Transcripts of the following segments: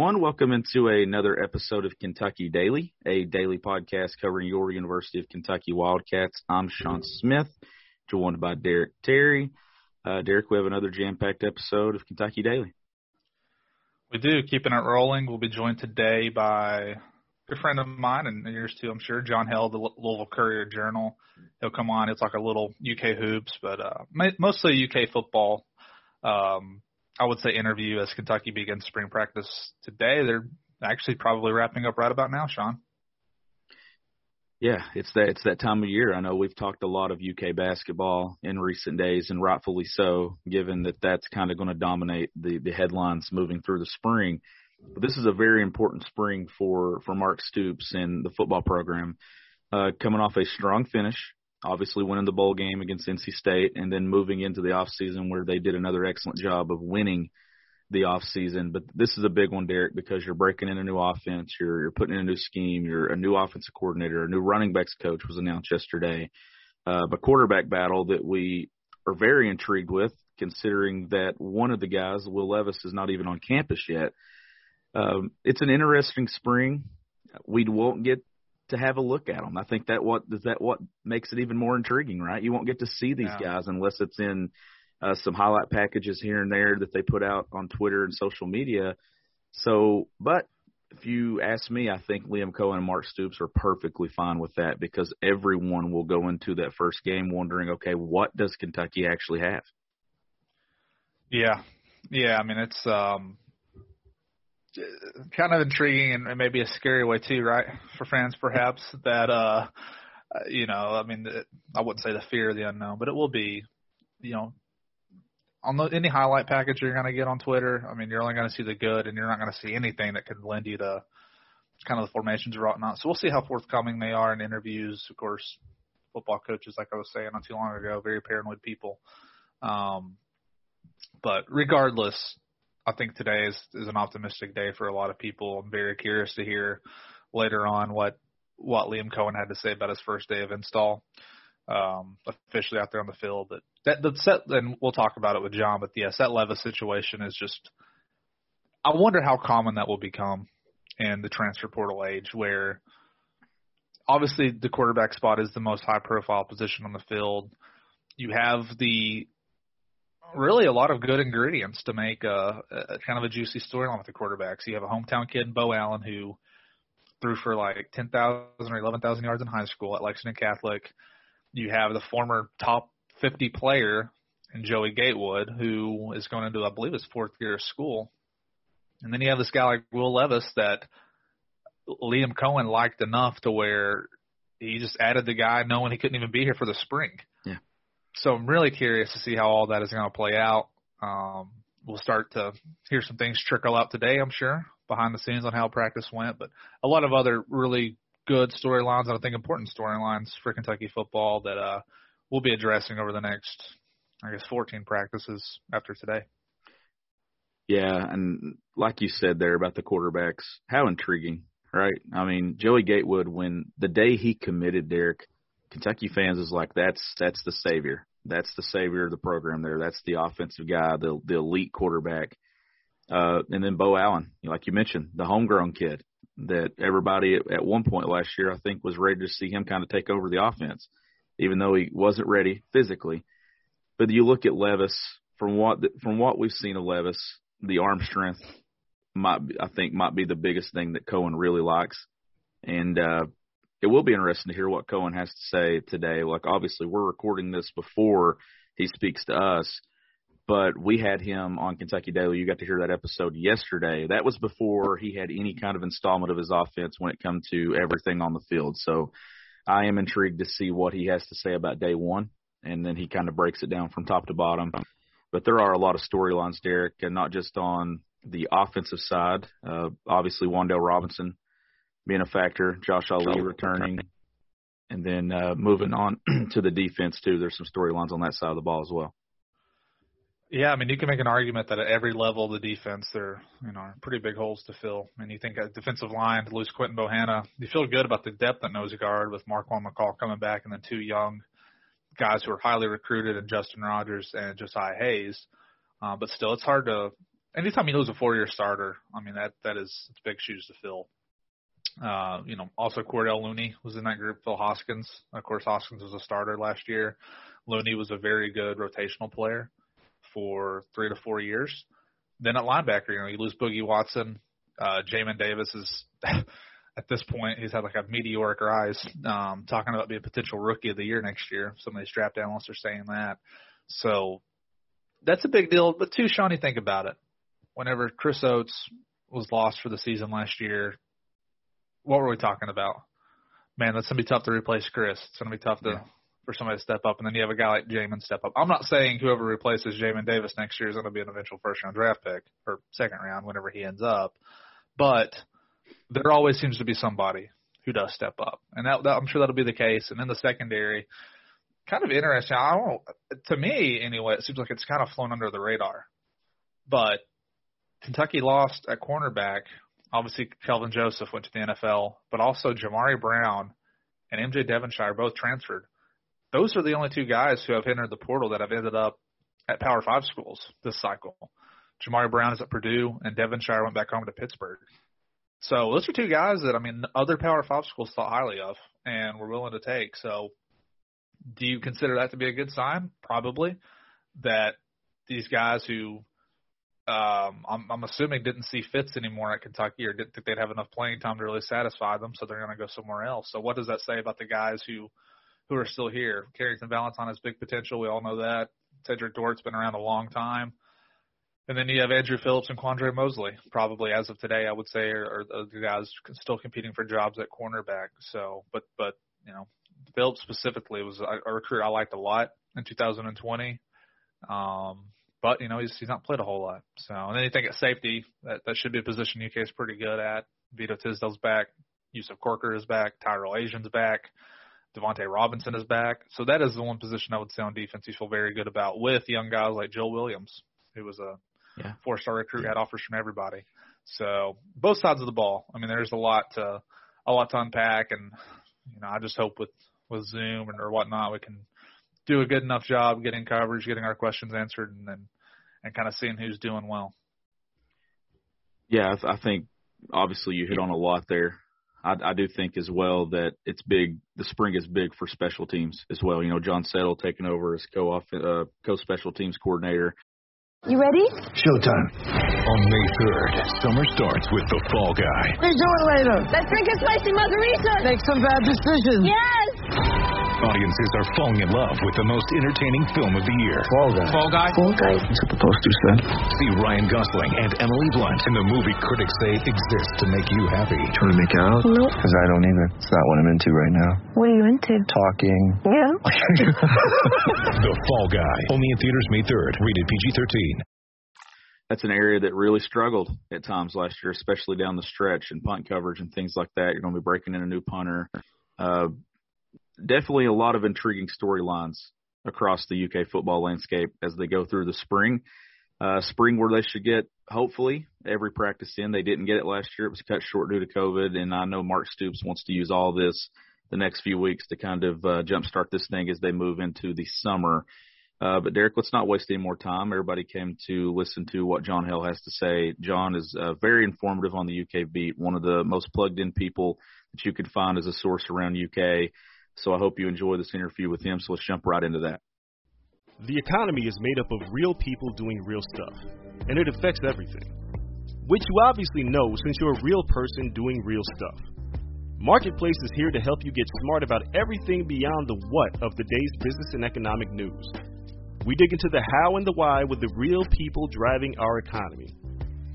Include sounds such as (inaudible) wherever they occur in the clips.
Everyone. Welcome into another episode of Kentucky Daily, a daily podcast covering your University of Kentucky Wildcats. I'm Sean Smith, joined by Derek Terry. Uh, Derek, we have another jam-packed episode of Kentucky Daily. We do, keeping it rolling. We'll be joined today by a good friend of mine and yours too, I'm sure, John Hale, the Louisville Courier Journal. He'll come on. It's like a little UK hoops, but uh, mostly UK football. Um, I would say interview as Kentucky begins spring practice today. They're actually probably wrapping up right about now, Sean. Yeah, it's that it's that time of year. I know we've talked a lot of UK basketball in recent days, and rightfully so, given that that's kind of going to dominate the the headlines moving through the spring. But this is a very important spring for for Mark Stoops and the football program, uh, coming off a strong finish obviously winning the bowl game against NC State and then moving into the off season where they did another excellent job of winning the off season. But this is a big one, Derek, because you're breaking in a new offense, you're you're putting in a new scheme, you're a new offensive coordinator, a new running backs coach was announced yesterday. Uh, a quarterback battle that we are very intrigued with, considering that one of the guys, Will Levis, is not even on campus yet. Um, it's an interesting spring. We won't get to have a look at them. I think that what is that what makes it even more intriguing, right? You won't get to see these yeah. guys unless it's in uh, some highlight packages here and there that they put out on Twitter and social media. So, but if you ask me, I think Liam Coen and Mark Stoops are perfectly fine with that because everyone will go into that first game wondering, okay, what does Kentucky actually have? Yeah, yeah. I mean, it's um, kind of intriguing and maybe a scary way too, right, for fans perhaps that uh, you know, I mean, I wouldn't say the fear of the unknown, but it will be, you know, on the, any highlight package you're going to get on Twitter. I mean, you're only going to see the good, and you're not going to see anything that could lend you to kind of the formations or whatnot. So we'll see how forthcoming they are in interviews. Of course, football coaches, like I was saying not too long ago, very paranoid people. Um, but regardless, I think today is, is an optimistic day for a lot of people. I'm very curious to hear later on what what Liam Coen had to say about his first day of install, um, officially out there on the field. But that the set, and we'll talk about it with John. But yes, that Levis situation is just. I wonder how common that will become in the transfer portal age, where obviously the quarterback spot is the most high profile position on the field. You have the really a lot of good ingredients to make a, a kind of a juicy storyline with the quarterbacks. You have a hometown kid, Beau Allen, who threw for like 10,000 or 11,000 yards in high school at Lexington Catholic. You have the former top 50 player in Joey Gatewood, who is going into, I believe, his fourth year of school. And then you have this guy like Will Levis that Liam Coen liked enough to where he just added the guy knowing he couldn't even be here for the spring so I'm really curious to see how all that is going to play out. Um, we'll start to hear some things trickle out today, I'm sure, behind the scenes on how practice went, but a lot of other really good storylines and I think important storylines for Kentucky football that uh, we'll be addressing over the next, I guess, 14 practices after today. Yeah, and like you said there about the quarterbacks, how intriguing, right? I mean, Joey Gatewood, when the day he committed, Derek, Kentucky fans is like that's that's the savior. That's the savior of the program there. That's the offensive guy, the the elite quarterback. Uh, and then Beau Allen, like you mentioned, the homegrown kid that everybody at, at one point last year I think was ready to see him kind of take over the offense, even though he wasn't ready physically. But you look at Levis from what from what we've seen of Levis, the arm strength might I think might be the biggest thing that Coen really likes. and uh, it will be interesting to hear what Coen has to say today. Like obviously, we're recording this before he speaks to us, but we had him on Kentucky Daily. You got to hear that episode yesterday. That was before he had any kind of installment of his offense when it comes to everything on the field. So I am intrigued to see what he has to say about day one, and then he kind of breaks it down from top to bottom. But there are a lot of storylines, Derek, and not just on the offensive side. Uh, obviously, Wan'Dale Robinson being a factor, Josh Ali returning, and then uh, moving on (clears throat) to the defense too. There's some storylines on that side of the ball as well. Yeah, I mean, you can make an argument that at every level of the defense, there you know pretty big holes to fill. Mean, you think at defensive line to lose Quinton Bohanna, you feel good about the depth at nose guard with Marquan McCall coming back, and then two young guys who are highly recruited, and Justin Rogers and Josiah Hayes. Uh, but still, it's hard to. Anytime you lose a four-year starter, I mean that that is it's big shoes to fill. Uh, you know, also Cordell Looney was in that group. Phil Hoskins, of course, Hoskins was a starter last year. Looney was a very good rotational player for three to four years. Then at linebacker, you know, you lose Boogie Watson. Uh, Jamin Davis is (laughs) at this point he's had like a meteoric rise. Um, talking about being a potential rookie of the year next year. Some of these draft analysts are saying that. So that's a big deal. But too, you think about it. Whenever Chris Oats was lost for the season last year, what were we talking about? Man, that's gonna be tough to replace Chris. It's gonna be tough to yeah. for somebody to step up, and then you have a guy like Jamin step up. I'm not saying whoever replaces Jamin Davis next year is gonna be an eventual first round draft pick or second round whenever he ends up, but there always seems to be somebody who does step up, and that, that I'm sure that'll be the case. And in the secondary, kind of interesting. I don't, to me anyway, it seems like it's kind of flown under the radar, but Kentucky lost at cornerback Obviously, Kelvin Joseph went to the NFL, but also Jamari Brown and MJ Devonshire both transferred. Those are the only two guys who have entered the portal that have ended up at Power Five schools this cycle. Jamari Brown is at Purdue, and Devonshire went back home to Pittsburgh. So those are two guys that I mean other Power Five schools thought highly of and were willing to take. So do you consider that to be a good sign? Probably. That these guys who um, I'm, I'm assuming didn't see fits anymore at Kentucky or didn't think they'd have enough playing time to really satisfy them, so they're going to go somewhere else. So what does that say about the guys who who are still here? Carrington Valentine has big potential. We all know that. Cedric Dort's been around a long time. And then you have Andrew Phillips and Quandre Mosely, probably as of today, I would say, are, are the guys still competing for jobs at cornerback. So, but but you know, Phillips specifically was a, a recruit I liked a lot in 2020. Um, but you know he's he's not played a whole lot. So and then you think at safety that that should be a position UK is pretty good at. Vito Tisdale's back, Yusuf Corker is back, Tyrell Ajian's back, Devontae Robinson is back. So that is the one position I would say on defense you feel very good about with young guys like Joe Williams, who was a yeah. four star recruit, had offers from everybody. So both sides of the ball. I mean, there's a lot to a lot to unpack, and you know, I just hope with with Zoom and or whatnot, we can do a good enough job getting coverage, getting our questions answered, and then and kind of seeing who's doing well. Yeah, I, I think obviously you hit on a lot there. I, I do think as well that it's big. The spring is big for special teams as well. You know, John Settle taking over as co uh, co special teams coordinator. You ready? Showtime. On May 3rd, summer starts with The Fall Guy. What are you doing later? Let's drink a spicy margarita. Make some bad decisions. Yes. Audiences are falling in love with the most entertaining film of the year. Fall Guy. Fall Guy. Fall Guy. That's what the poster said. See Ryan Gosling and Emily Blunt in the movie critics say exists to make you happy. Do you want to make out? No. Because I don't either. It's not what I'm into right now. What are you into? Talking. Yeah. (laughs) the Fall Guy. Only in theaters May 3rd. Rated PG-13 that's an area that really struggled at times last year, especially down the stretch and punt coverage and things like that. You're going to be breaking in a new punter. Uh, definitely a lot of intriguing storylines across the UK football landscape as they go through the spring. Uh, spring where they should get hopefully every practice in. They didn't get it last year; it was cut short due to COVID. And I know Mark Stoops wants to use all this the next few weeks to kind of uh, jumpstart this thing as they move into the summer. Uh, but Derek, let's not waste any more time. Everybody came to listen to what John Hale has to say. John is uh, very informative on the UK beat, one of the most plugged in people that you could find as a source around UK. So I hope you enjoy this interview with him. So let's jump right into that. The economy is made up of real people doing real stuff, and it affects everything. Which you obviously know since you're a real person doing real stuff. Marketplace is here to help you get smart about everything beyond the what of the day's business and economic news. We dig into the how and the why with the real people driving our economy.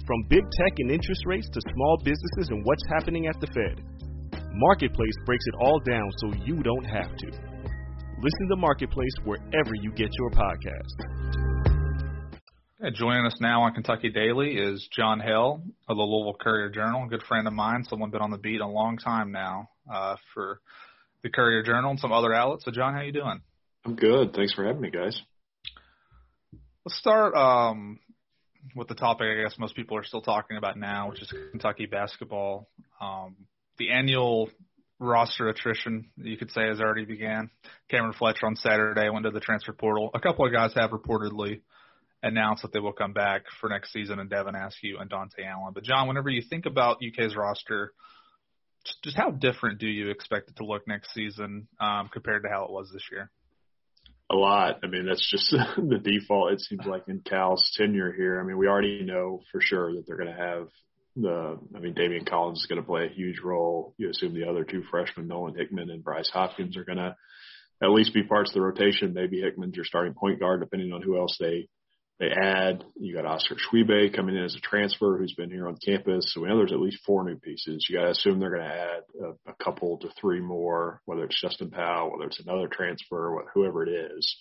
From big tech and interest rates to small businesses and what's happening at the Fed. Marketplace breaks it all down so you don't have to. Listen to Marketplace wherever you get your podcast. Okay, joining us now on Kentucky Daily is John Hale of the Louisville Courier Journal, a good friend of mine, someone been on the beat a long time now uh, for the Courier Journal and some other outlets. So, John, how you doing? I'm good. Thanks for having me, guys. Let's start um, with the topic I guess most people are still talking about now, which is Kentucky basketball. Um, the annual roster attrition, you could say, has already began. Cameron Fletcher on Saturday went to the transfer portal. A couple of guys have reportedly announced that they will come back for next season, and Devin Askew and Dontaie Allen. But John, whenever you think about UK's roster, just how different do you expect it to look next season um, compared to how it was this year? A lot. I mean, that's just (laughs) the default. It seems like in Cal's tenure here. I mean, we already know for sure that they're going to have the, I mean, Daimion Collins is going to play a huge role. You assume the other two freshmen, Nolan Hickman and Bryce Hopkins, are going to at least be parts of the rotation. Maybe Hickman's your starting point guard, depending on who else they they add. You got Oscar Tshiebwe coming in as a transfer who's been here on campus. So we know there's at least four new pieces. You got to assume they're going to add a, a couple to three more, whether it's Justin Powell, whether it's another transfer, whoever it is.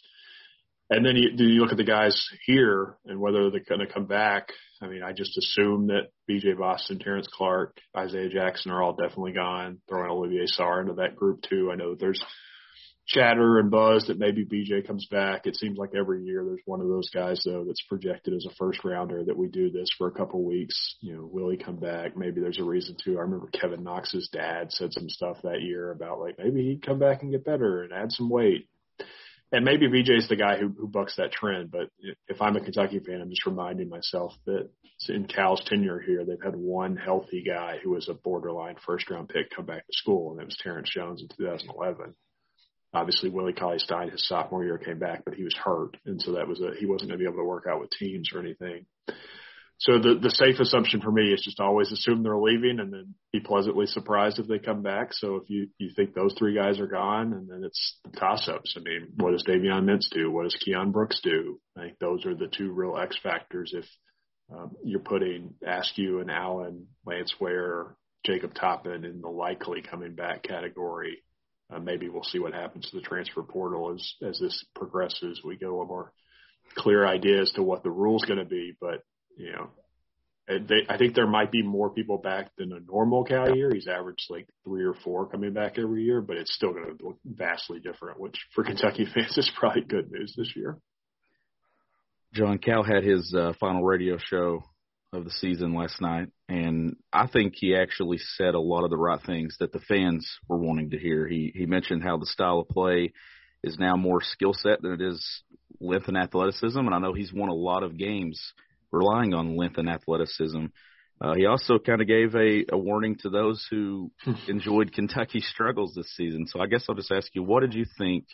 And then you, you look at the guys here and whether they're going to come back. I mean, I just assume that BJ Boston, Terrence Clarke, Isaiah Jackson are all definitely gone. Throwing Olivier Sarr into that group too. I know that there's chatter and buzz that maybe BJ comes back. It seems like every year there's one of those guys though that's projected as a first rounder that we do this for a couple of weeks. You know, will he come back? Maybe there's a reason to. I remember Kevin Knox's dad said some stuff that year about like maybe he'd come back and get better and add some weight and maybe BJ's the guy who, who bucks that trend. But if I'm a Kentucky fan, I'm just reminding myself that in Cal's tenure here, they've had one healthy guy who was a borderline first round pick come back to school, and that was Terrence Jones in 2011. Obviously, Willie Cauley Stein his sophomore year came back, but he was hurt, and so that was a he wasn't going to be able to work out with teams or anything. So the the safe assumption for me is just always assume they're leaving and then be pleasantly surprised if they come back. So if you you think those three guys are gone, and then it's the toss ups. I mean, what does Davion Mintz do? What does Keion Brooks do? I think those are the two real X factors. If um, you're putting Askew and Allen, Lance Ware, Jacob Toppin in the likely coming back category, uh, maybe we'll see what happens to the transfer portal as as this progresses. We get a more clear idea as to what the rule's going to be, but you know, they, I think there might be more people back than a normal Cal year. He's averaged like three or four coming back every year, but it's still going to look vastly different, which for Kentucky (laughs) fans is probably good news this year. John Cal had his uh, final radio show of the season last night, and I think he actually said a lot of the right things that the fans were wanting to hear. He he mentioned how the style of play is now more skill set than it is length and athleticism, and I know he's won a lot of games relying on length and athleticism. Uh, he also kind of gave a, a warning to those who (laughs) enjoyed Kentucky's struggles this season. So I guess I'll just ask you, what did you think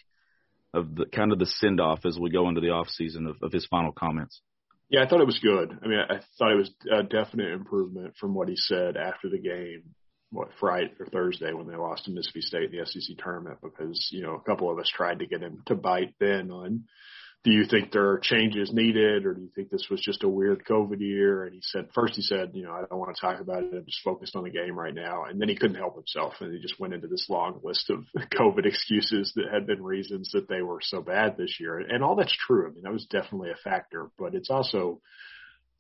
of the kind of the send off as we go into the off season of, of his final comments? Yeah, I thought it was good. I mean, I thought it was a definite improvement from what he said after the game, what Friday or Thursday when they lost to Mississippi State in the SEC tournament, because you know a couple of us tried to get him to bite then on do you think there are changes needed or do you think this was just a weird COVID year? And he said, first he said, you know, I don't want to talk about it. I'm just focused on the game right now. And then he couldn't help himself. And he just went into this long list of (laughs) COVID excuses that had been reasons that they were so bad this year. And all that's true. I mean, that was definitely a factor, but it's also,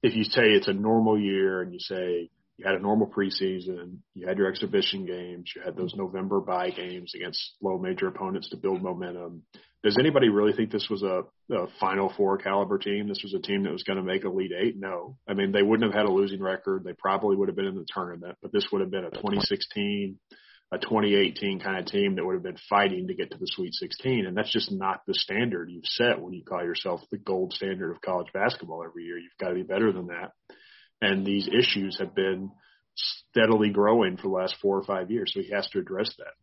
if you say it's a normal year and you say, you had a normal preseason, you had your exhibition games, you had those November bye games against low major opponents to build momentum. Does anybody really think this was a, a Final Four caliber team? This was a team that was going to make Elite Eight? No. I mean, they wouldn't have had a losing record. They probably would have been in the tournament, but this would have been a 2016, a 2018 kind of team that would have been fighting to get to the Sweet 16. And that's just not the standard you've set when you call yourself the gold standard of college basketball every year. You've got to be better than that. And these issues have been steadily growing for the last four or five years. So he has to address that.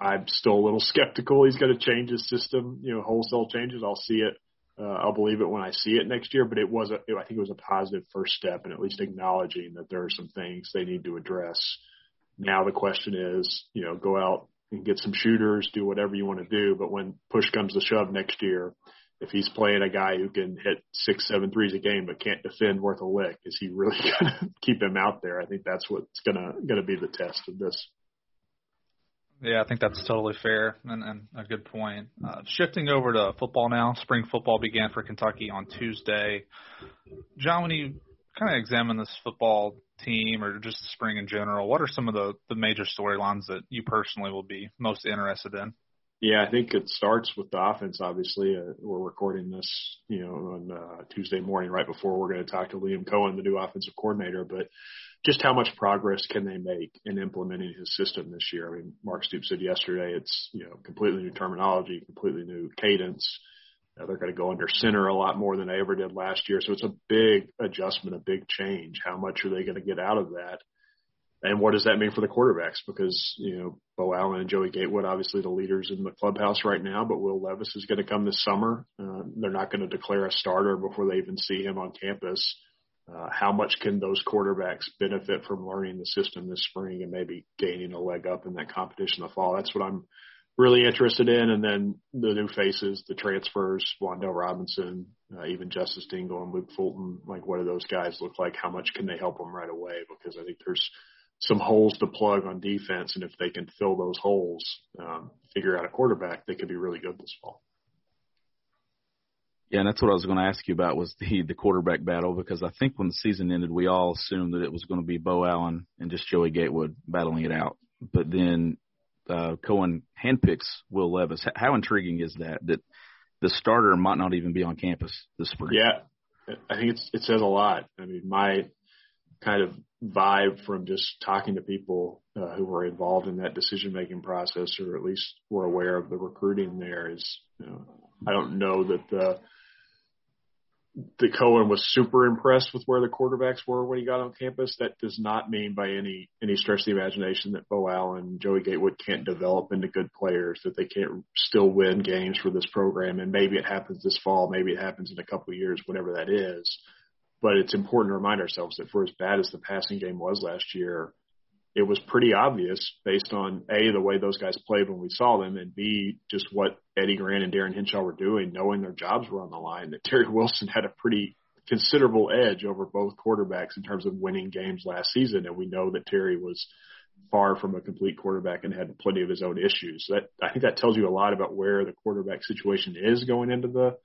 I'm still a little (laughs) skeptical he's going to change his system, you know, wholesale changes. I'll see it. Uh, I'll believe it when I see it next year, but it was a, I think it was a positive first step and at least acknowledging that there are some things they need to address Now the question is, you know, go out and get some shooters, do whatever you want to do. But when push comes to shove next year, if he's playing a guy who can hit six, seven threes a game but can't defend worth a lick, is he really (laughs) going to keep him out there? I think that's what's going to going to be the test of this. Yeah, I think that's totally fair and, and a good point. Uh, shifting over to football now, spring football began for Kentucky on Tuesday. John, when you kind of examine this football team or just the spring in general, what are some of the, the major storylines that you personally will be most interested in? Yeah, I think it starts with the offense. Obviously, uh, we're recording this, you know, on uh, Tuesday morning, right before we're going to talk to Liam Coen, the new offensive coordinator. But just how much progress can they make in implementing his system this year? I mean, Mark Stoops said yesterday it's you know completely new terminology, completely new cadence. Uh, they're going to go under center a lot more than they ever did last year, so it's a big adjustment, a big change. How much are they going to get out of that? And what does that mean for the quarterbacks? Because, you know, Beau Allen and Joey Gatewood, obviously the leaders in the clubhouse right now, but Will Levis is going to come this summer. Uh, they're not going to declare a starter before they even see him on campus. Uh, how much can those quarterbacks benefit from learning the system this spring and maybe gaining a leg up in that competition the fall? That's what I'm really interested in. And then the new faces, the transfers, Wan'Dale Robinson, uh, even Justice Dingle and Luke Fulton. Like, what do those guys look like? How much can they help them right away? Because I think there's some holes to plug on defense, and if they can fill those holes, um, figure out a quarterback, they could be really good this fall. Yeah, and that's what I was going to ask you about was the the quarterback battle because I think when the season ended, we all assumed that it was going to be Beau Allen and just Joey Gatewood battling it out. But then uh, Coen handpicks Will Levis. How intriguing is that? That the starter might not even be on campus this spring. Yeah, I think it's, it says a lot. I mean, my kind of vibe from just talking to people uh, who were involved in that decision making process, or at least were aware of the recruiting there, is you know, I don't know that the the Coen was super impressed with where the quarterbacks were when he got on campus. That does not mean by any any stretch of the imagination that Beau Allen, Joey Gatewood can't develop into good players, that they can't still win games for this program. And maybe it happens this fall, maybe it happens in a couple of years, whatever that is. But it's important to remind ourselves that for as bad as the passing game was last year, it was pretty obvious based on A, the way those guys played when we saw them, and B, just what Eddie Gran and Darin Hinshaw were doing, knowing their jobs were on the line, that Terry (laughs) Wilson had a pretty considerable edge over both quarterbacks in terms of winning games last season. And we know that Terry was far from a complete quarterback and had plenty of his own issues. That I think that tells you a lot about where the quarterback situation is going into the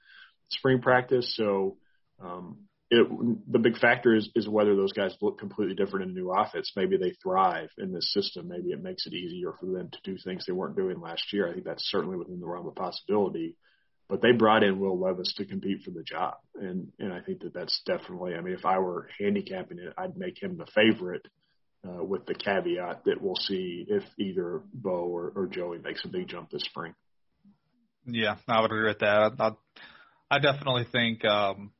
spring practice. So um, it, the big factor is, is whether those guys look completely different in new offense. Maybe they thrive in this system. Maybe it makes it easier for them to do things they weren't doing last year. I think that's certainly within the realm of possibility. But they brought in Will Levis to compete for the job, and and I think that that's definitely. I mean, if I were handicapping it, I'd make him the favorite, uh, with the caveat that we'll see if either Beau or, or Joey makes a big jump this spring. Yeah, I would agree with that. I, I, I definitely think um,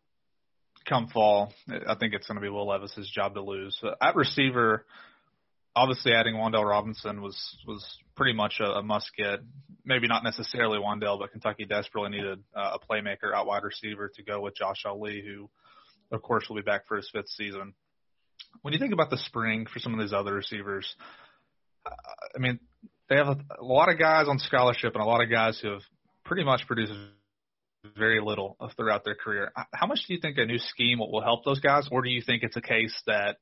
come fall, I think it's going to be Will Levis's job to lose. At receiver, obviously adding Wan'Dale Robinson was was pretty much a, a must get. Maybe not necessarily Wan'Dale, but Kentucky desperately needed uh, a playmaker out wide receiver to go with Josh Ali, who of course will be back for his fifth season. When you think about the spring for some of these other receivers, I mean, they have a, a lot of guys on scholarship and a lot of guys who have pretty much produced very little throughout their career. How much do you think a new scheme will help those guys, or do you think it's a case that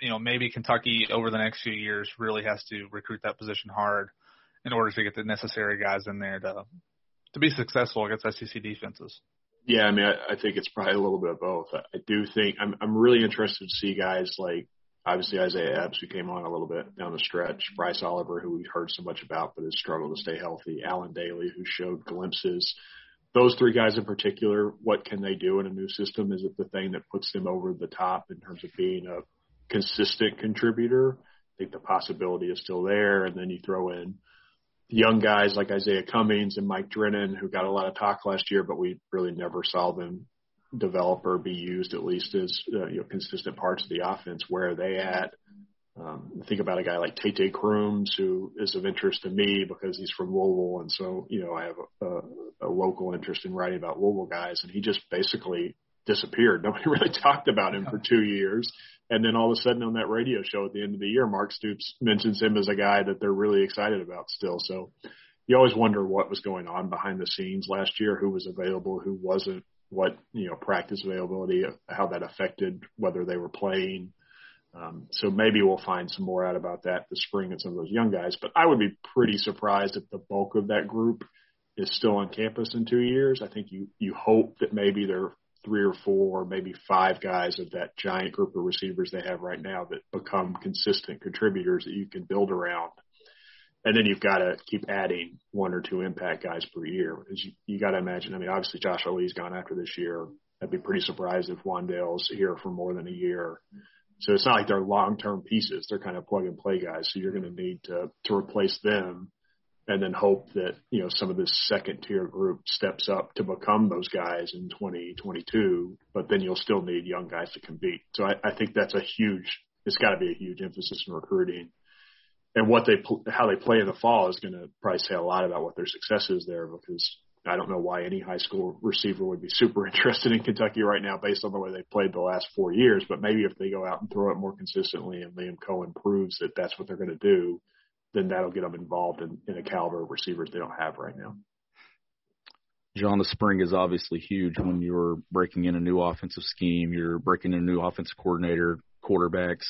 you know maybe Kentucky over the next few years really has to recruit that position hard in order to get the necessary guys in there to to be successful against SEC defenses? Yeah, I mean, I, I think it's probably a little bit of both. I, I do think I'm I'm really interested to see guys like obviously Isaiah Epps, who came on a little bit down the stretch, Bryce Oliver, who we heard so much about but has struggled to stay healthy, Allen Dailey, who showed glimpses those three guys in particular, what can they do in a new system? Is it the thing that puts them over the top in terms of being a consistent contributor? I think the possibility is still there. And then you throw in young guys like Izayah Cummings and Mike Drennan, who got a lot of talk last year, but we really never saw them develop or be used at least as uh, you know consistent parts of the offense. Where are they at? Um, think about a guy like Tate Crooms, who is of interest to me because he's from Louisville, and so you know I have a, a, a local interest in writing about Louisville guys, and he just basically disappeared. (laughs) Nobody really talked about him for two years. And then all of a sudden on that radio show at the end of the year, Mark Stoops mentions him as a guy that they're really excited about still. So you always wonder what was going on behind the scenes last year, who was available, who wasn't, what, you know, practice availability, how that affected whether they were playing. Um, so maybe we'll find some more out about that this spring and some of those young guys. But I would be pretty surprised if the bulk of that group is still on campus in two years. I think you you hope that maybe there are three or four, or maybe five guys of that giant group of receivers they have right now that become consistent contributors that you can build around. And then you've got to keep adding one or two impact guys per year because you, you got to imagine. I mean, obviously Josh Ali's gone after this year. I'd be pretty surprised if Wan'Dale's here for more than a year. So it's not like they're long-term pieces. They're kind of plug-and-play guys. So you're going to need to to replace them, and then hope that you know some of this second-tier group steps up to become those guys in 2022. But then you'll still need young guys to compete. So I, I think that's a huge. It's got to be a huge emphasis in recruiting, and what they how they play in the fall is going to probably say a lot about what their success is there because I don't know why any high school receiver would be super (laughs) interested in Kentucky right now based on the way they've played the last four years. But maybe if they go out and throw it more consistently and Liam Coen proves that that's what they're going to do, then that'll get them involved in, in a caliber of receivers they don't have right now. John, the spring is obviously huge when you're breaking in a new offensive scheme, you're breaking in a new offensive coordinator, quarterbacks.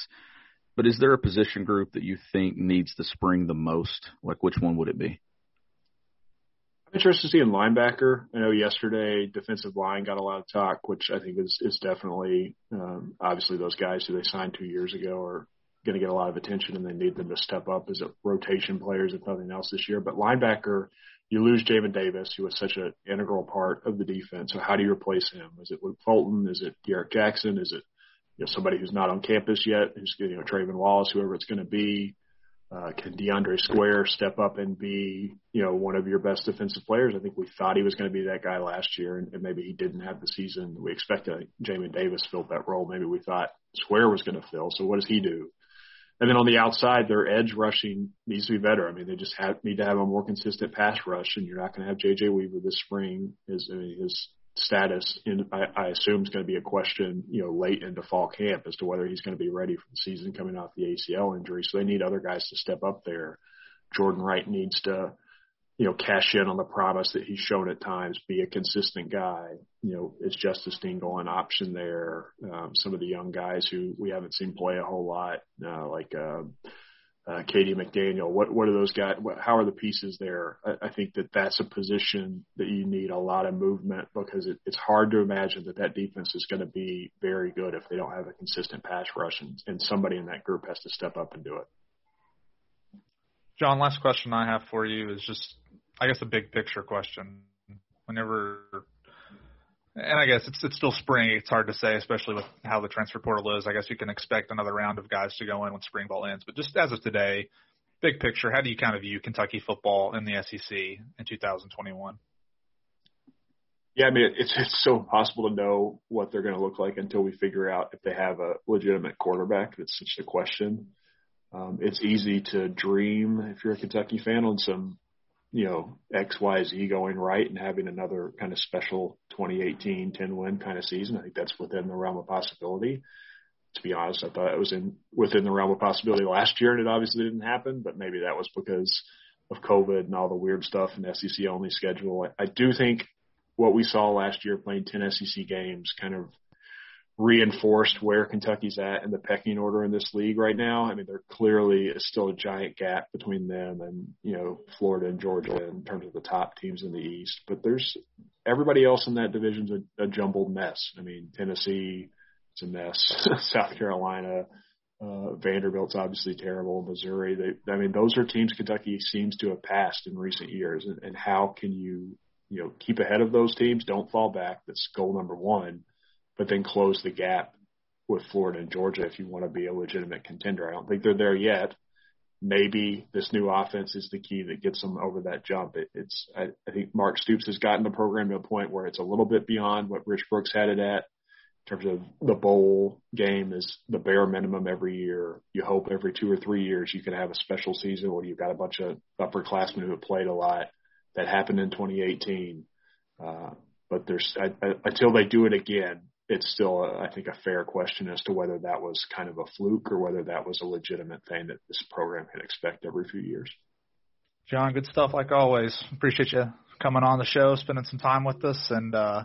But is there a position group that you think needs the spring the most? Like, which one would it be? Interested to see in linebacker. I know yesterday defensive line got a lot of talk, which I think is is definitely um, obviously those guys who they signed two years ago are going to get a lot of attention, and they need them to step up as a rotation players if nothing else this year. But linebacker, you lose Jamin Davis, who was such an integral part of the defense. So how do you replace him? Is it Luke Fulton? Is it D'Eryk Jackson? Is it you know somebody who's not on campus yet? Who's you know Trayvon Wallace, whoever it's going to be? Uh, can DeAndre Square step up and be, you know, one of your best defensive players? I think we thought he was going to be that guy last year, and, and maybe he didn't have the season we expected. Jamin Davis filled that role. Maybe we thought Square was going to fill. So what does he do? And then on the outside, their edge rushing needs to be better. I mean, they just have, need to have a more consistent pass rush, and you're not going to have J.J. Weaver this spring. His, I mean, his status, in, I, I assume, is going to be a question, you know, late into fall camp as to whether he's going to be ready for the season coming off the ACL injury. So they need other guys to step up there. Jordan Wright needs to, you know, cash in on the promise that he's shown at times, be a consistent guy. You know, is Justice Dingle an option there? Um, some of the young guys who we haven't seen play a whole lot, uh, like uh, uh, KD McDaniel. What what are those guys? What, how are the pieces there? I, I think that that's a position that you need a lot of movement because it, it's hard to imagine that that defense is going to be very good if they don't have a consistent pass rush, and, and somebody in that group has to step up and do it. John, last question I have for you is just, I guess, a big picture question. Whenever and I guess it's it's still spring. It's hard to say, especially with how the transfer portal is. I guess you can expect another round of guys to go in when spring ball ends. But just as of today, big picture, how do you kind of view Kentucky football in the SEC in 2021? Yeah, I mean it's it's so impossible to know what they're going to look like until we figure out if they have a legitimate quarterback. That's such a question. Um, it's easy to dream if you're a Kentucky fan on some you know, X, Y, Z going right and having another kind of special 2018 10 win kind of season. I think that's within the realm of possibility. To be honest, I thought it was in within the realm of possibility last year, and it obviously didn't happen. But maybe that was because of COVID and all the weird stuff and SEC only schedule. I, I do think what we saw last year playing 10 SEC games kind of reinforced where Kentucky's at in the pecking order in this league right now. I mean, there clearly is still a giant gap between them and, you know, Florida and Georgia in terms of the top teams in the East. But there's everybody else in that division's a, a jumbled mess. I mean, Tennessee, it's a mess. (laughs) South Carolina, uh, Vanderbilt's obviously terrible. Missouri, they, I mean, those are teams Kentucky seems to have passed in recent years. And, and how can you, you know, keep ahead of those teams? Don't fall back. That's goal number one but then close the gap with Florida and Georgia if you want to be a legitimate contender. I don't think they're there yet. Maybe this new offense is the key that gets them over that jump. It, it's I, I think Mark Stoops has gotten the program to a point where it's a little bit beyond what Rich Brooks had it at in terms of the bowl game is the bare minimum every year. You hope every two or three years you can have a special season where you've got a bunch of upperclassmen who have played a lot. That happened in 2018. Uh, but there's I, I, until they do it again, it's still, a, I think, a fair question as to whether that was kind of a fluke or whether that was a legitimate thing that this program can expect every few years. John, good stuff like always. Appreciate you coming on the show, spending some time with us. And uh,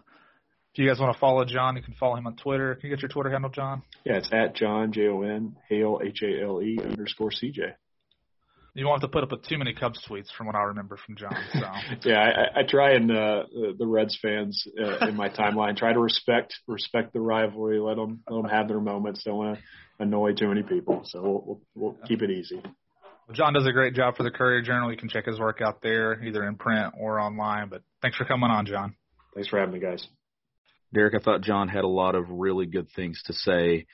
if you guys want to follow John, you can follow him on Twitter. Can you get your Twitter handle, John? Yeah, it's at John J O N Hale H A L E underscore C J. You won't have to put up with too many Cubs tweets, from what I remember from John. So (laughs) yeah, I, I try and uh, the Reds fans uh, in my timeline try to respect respect the rivalry, let them let them have their moments. Don't want to annoy too many people, so we'll we'll, we'll keep it easy. Well, John does a great job for the Courier Journal. You can check his work out there, either in print or online. But thanks for coming on, John. Thanks for having me, guys. Derek, I thought John had a lot of really good things to say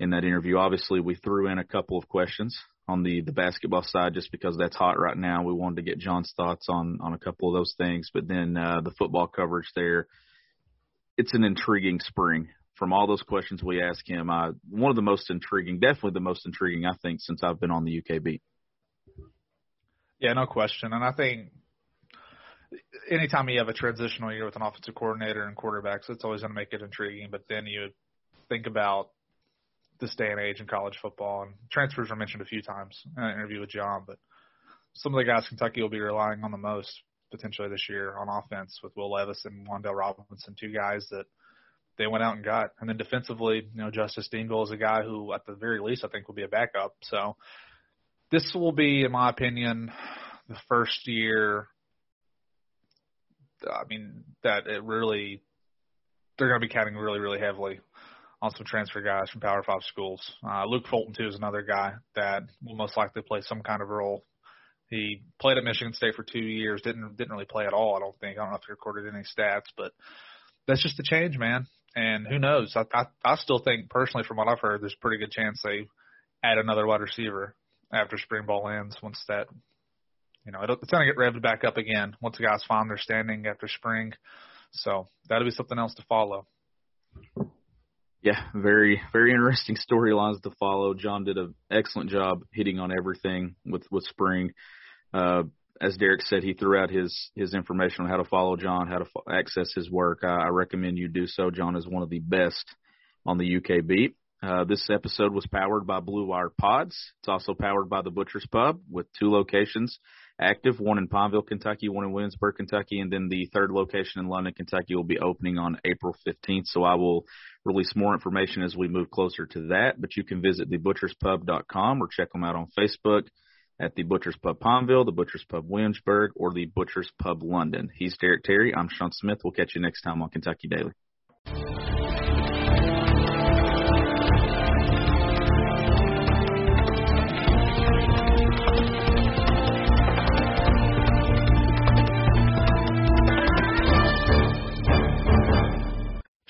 in that interview. Obviously, we threw in a couple of questions on the the basketball side just because that's hot right now. We wanted to get John's thoughts on on a couple of those things, but then uh, the football coverage there. It's an intriguing spring. From all those questions we ask him, I, one of the most intriguing, definitely the most intriguing, I think, since I've been on the UK beat. Yeah, no question. And I think anytime you have a transitional year with an offensive coordinator and quarterbacks, it's always going to make it intriguing. But then you think about this day and age in college football, and transfers were mentioned a few times in an interview with John. But some of the guys Kentucky will be relying on the most potentially this year on offense with Will Levis and Wan'Dale Robinson, two guys that they went out and got. And then defensively, you know, Justice Dingle is a guy who, at the very least, I think will be a backup. So this will be, in my opinion, the first year. I mean, that it really they're going to be counting really, really heavily on some transfer guys from Power Five schools. Uh, Luke Fulton too is another guy that will most likely play some kind of role. He played at Michigan State for two years. Didn't didn't really play at all. I don't think. I don't know if he recorded any stats, but that's just a change, man. And who knows? I I, I still think personally, from what I've heard, there's a pretty good chance they add another wide receiver after spring ball ends. Once that, you know, it's going to get revved back up again once the guys find their standing after spring. So that'll be something else to follow. Yeah, very very interesting (laughs) storylines to follow. John did an excellent job hitting on everything with with spring. Uh, as Derek said, he threw out his his information on how to follow John, how to fo- access his work. I, I recommend you do so. John is one of the best on the UK beat. Uh, this episode was powered by Blue Wire Pods. It's also powered by the Butcher's Pub with two locations active, one in Pineville, Kentucky, one in Williamsburg, Kentucky, and then the third location in London, Kentucky will be opening on April 15th. So I will release more information as we move closer to that, but you can visit thebutcherspub.com or check them out on Facebook at the Butcher's Pub Pineville, the Butcher's Pub Williamsburg, or the Butcher's Pub London. He's Derek Terry. I'm Sean Smith. We'll catch you next time on Kentucky Daily.